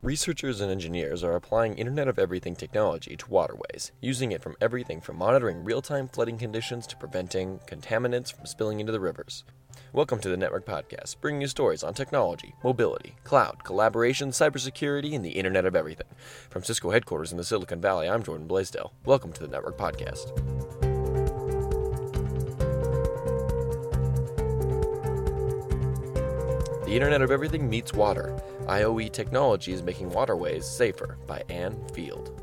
Researchers and engineers are applying Internet of Everything technology to waterways, using it from everything from monitoring real time flooding conditions to preventing contaminants from spilling into the rivers. Welcome to the Network Podcast, bringing you stories on technology, mobility, cloud, collaboration, cybersecurity, and the Internet of Everything. From Cisco headquarters in the Silicon Valley, I'm Jordan Blaisdell. Welcome to the Network Podcast. The Internet of Everything meets water. IOE technology is making waterways safer by Anne Field.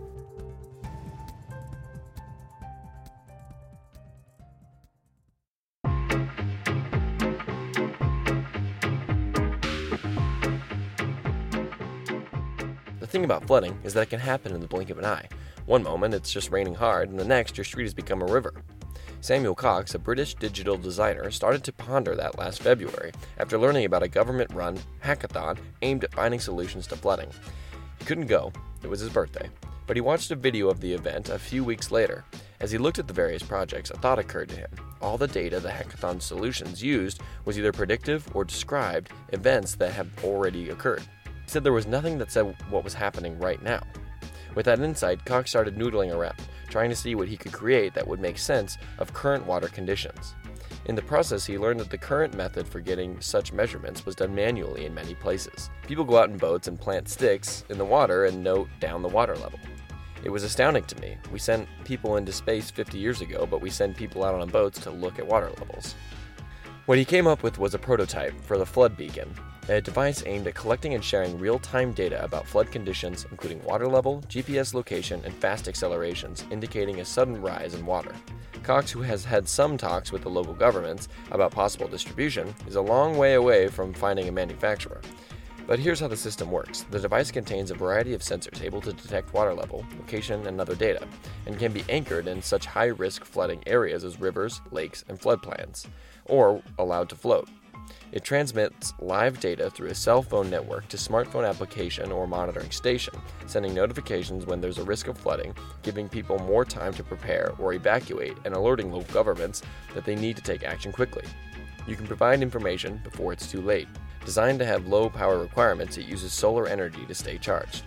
The thing about flooding is that it can happen in the blink of an eye. One moment it's just raining hard, and the next your street has become a river. Samuel Cox, a British digital designer, started to ponder that last February after learning about a government run hackathon aimed at finding solutions to flooding. He couldn't go, it was his birthday, but he watched a video of the event a few weeks later. As he looked at the various projects, a thought occurred to him. All the data the hackathon solutions used was either predictive or described events that have already occurred. He said there was nothing that said what was happening right now. With that insight, Cox started noodling around, trying to see what he could create that would make sense of current water conditions. In the process, he learned that the current method for getting such measurements was done manually in many places. People go out in boats and plant sticks in the water and note down the water level. It was astounding to me. We sent people into space 50 years ago, but we send people out on boats to look at water levels. What he came up with was a prototype for the flood beacon, a device aimed at collecting and sharing real time data about flood conditions, including water level, GPS location, and fast accelerations, indicating a sudden rise in water. Cox, who has had some talks with the local governments about possible distribution, is a long way away from finding a manufacturer. But here's how the system works the device contains a variety of sensors able to detect water level, location, and other data, and can be anchored in such high risk flooding areas as rivers, lakes, and floodplains, or allowed to float. It transmits live data through a cell phone network to smartphone application or monitoring station, sending notifications when there's a risk of flooding, giving people more time to prepare or evacuate, and alerting local governments that they need to take action quickly. You can provide information before it's too late. Designed to have low power requirements, it uses solar energy to stay charged.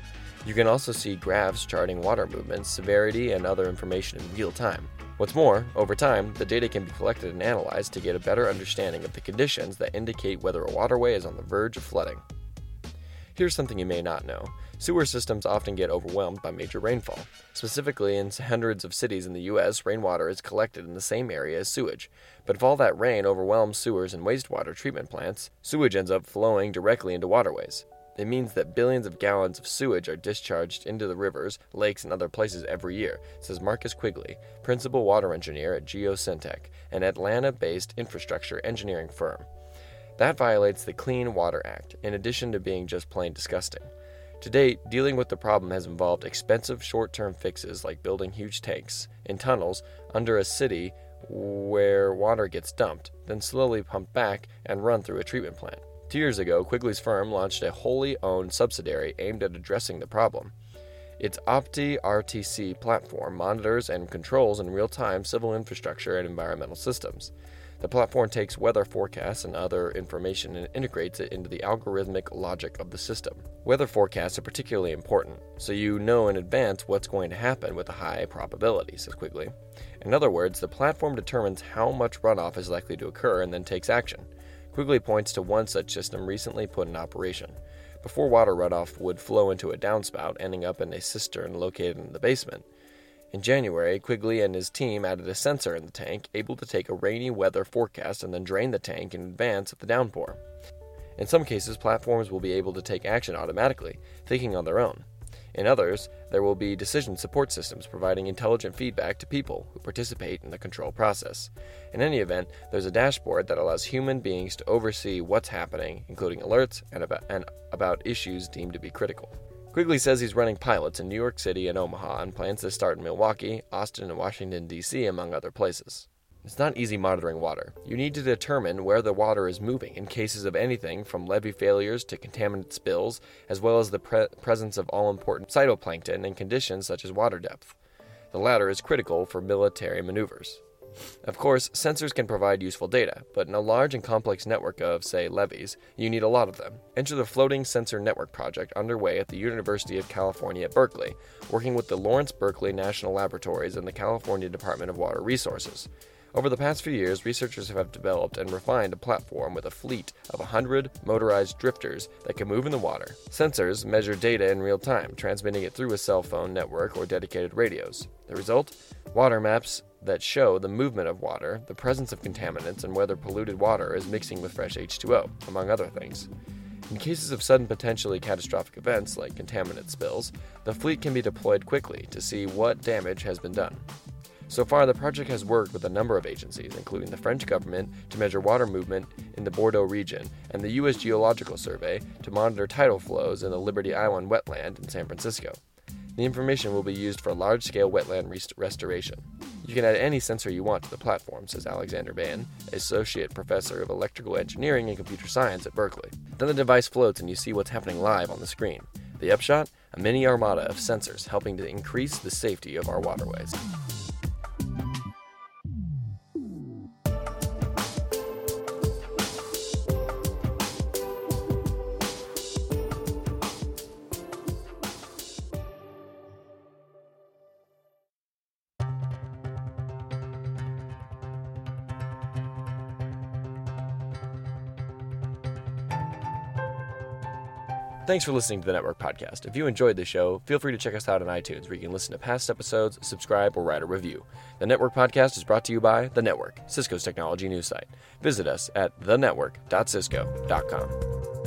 You can also see graphs charting water movements, severity, and other information in real time. What's more, over time, the data can be collected and analyzed to get a better understanding of the conditions that indicate whether a waterway is on the verge of flooding. Here's something you may not know sewer systems often get overwhelmed by major rainfall. Specifically, in hundreds of cities in the U.S., rainwater is collected in the same area as sewage. But if all that rain overwhelms sewers and wastewater treatment plants, sewage ends up flowing directly into waterways. It means that billions of gallons of sewage are discharged into the rivers, lakes, and other places every year, says Marcus Quigley, principal water engineer at GeoSyntec, an Atlanta based infrastructure engineering firm. That violates the Clean Water Act, in addition to being just plain disgusting. To date, dealing with the problem has involved expensive short term fixes like building huge tanks in tunnels under a city where water gets dumped, then slowly pumped back and run through a treatment plant. Two years ago, Quigley's firm launched a wholly owned subsidiary aimed at addressing the problem. Its Opti RTC platform monitors and controls in real time civil infrastructure and environmental systems. The platform takes weather forecasts and other information and integrates it into the algorithmic logic of the system. Weather forecasts are particularly important, so you know in advance what's going to happen with a high probability, says Quigley. In other words, the platform determines how much runoff is likely to occur and then takes action. Quigley points to one such system recently put in operation. Before water runoff would flow into a downspout, ending up in a cistern located in the basement. In January, Quigley and his team added a sensor in the tank, able to take a rainy weather forecast and then drain the tank in advance of the downpour. In some cases, platforms will be able to take action automatically, thinking on their own. In others, there will be decision support systems providing intelligent feedback to people who participate in the control process. In any event, there's a dashboard that allows human beings to oversee what's happening, including alerts and about, and about issues deemed to be critical. Quigley says he's running pilots in New York City and Omaha and plans to start in Milwaukee, Austin, and Washington, D.C., among other places. It's not easy monitoring water. You need to determine where the water is moving in cases of anything from levee failures to contaminant spills, as well as the pre- presence of all important phytoplankton and conditions such as water depth. The latter is critical for military maneuvers. Of course, sensors can provide useful data, but in a large and complex network of, say, levees, you need a lot of them. Enter the Floating Sensor Network project underway at the University of California at Berkeley, working with the Lawrence Berkeley National Laboratories and the California Department of Water Resources. Over the past few years, researchers have developed and refined a platform with a fleet of 100 motorized drifters that can move in the water. Sensors measure data in real time, transmitting it through a cell phone network or dedicated radios. The result? Water maps that show the movement of water, the presence of contaminants, and whether polluted water is mixing with fresh H2O, among other things. In cases of sudden potentially catastrophic events like contaminant spills, the fleet can be deployed quickly to see what damage has been done. So far, the project has worked with a number of agencies, including the French government to measure water movement in the Bordeaux region and the U.S. Geological Survey to monitor tidal flows in the Liberty Island wetland in San Francisco. The information will be used for large scale wetland rest- restoration. You can add any sensor you want to the platform, says Alexander Bayen, Associate Professor of Electrical Engineering and Computer Science at Berkeley. Then the device floats and you see what's happening live on the screen. The upshot? A mini armada of sensors helping to increase the safety of our waterways. Thanks for listening to the Network Podcast. If you enjoyed the show, feel free to check us out on iTunes where you can listen to past episodes, subscribe, or write a review. The Network Podcast is brought to you by The Network, Cisco's technology news site. Visit us at thenetwork.cisco.com.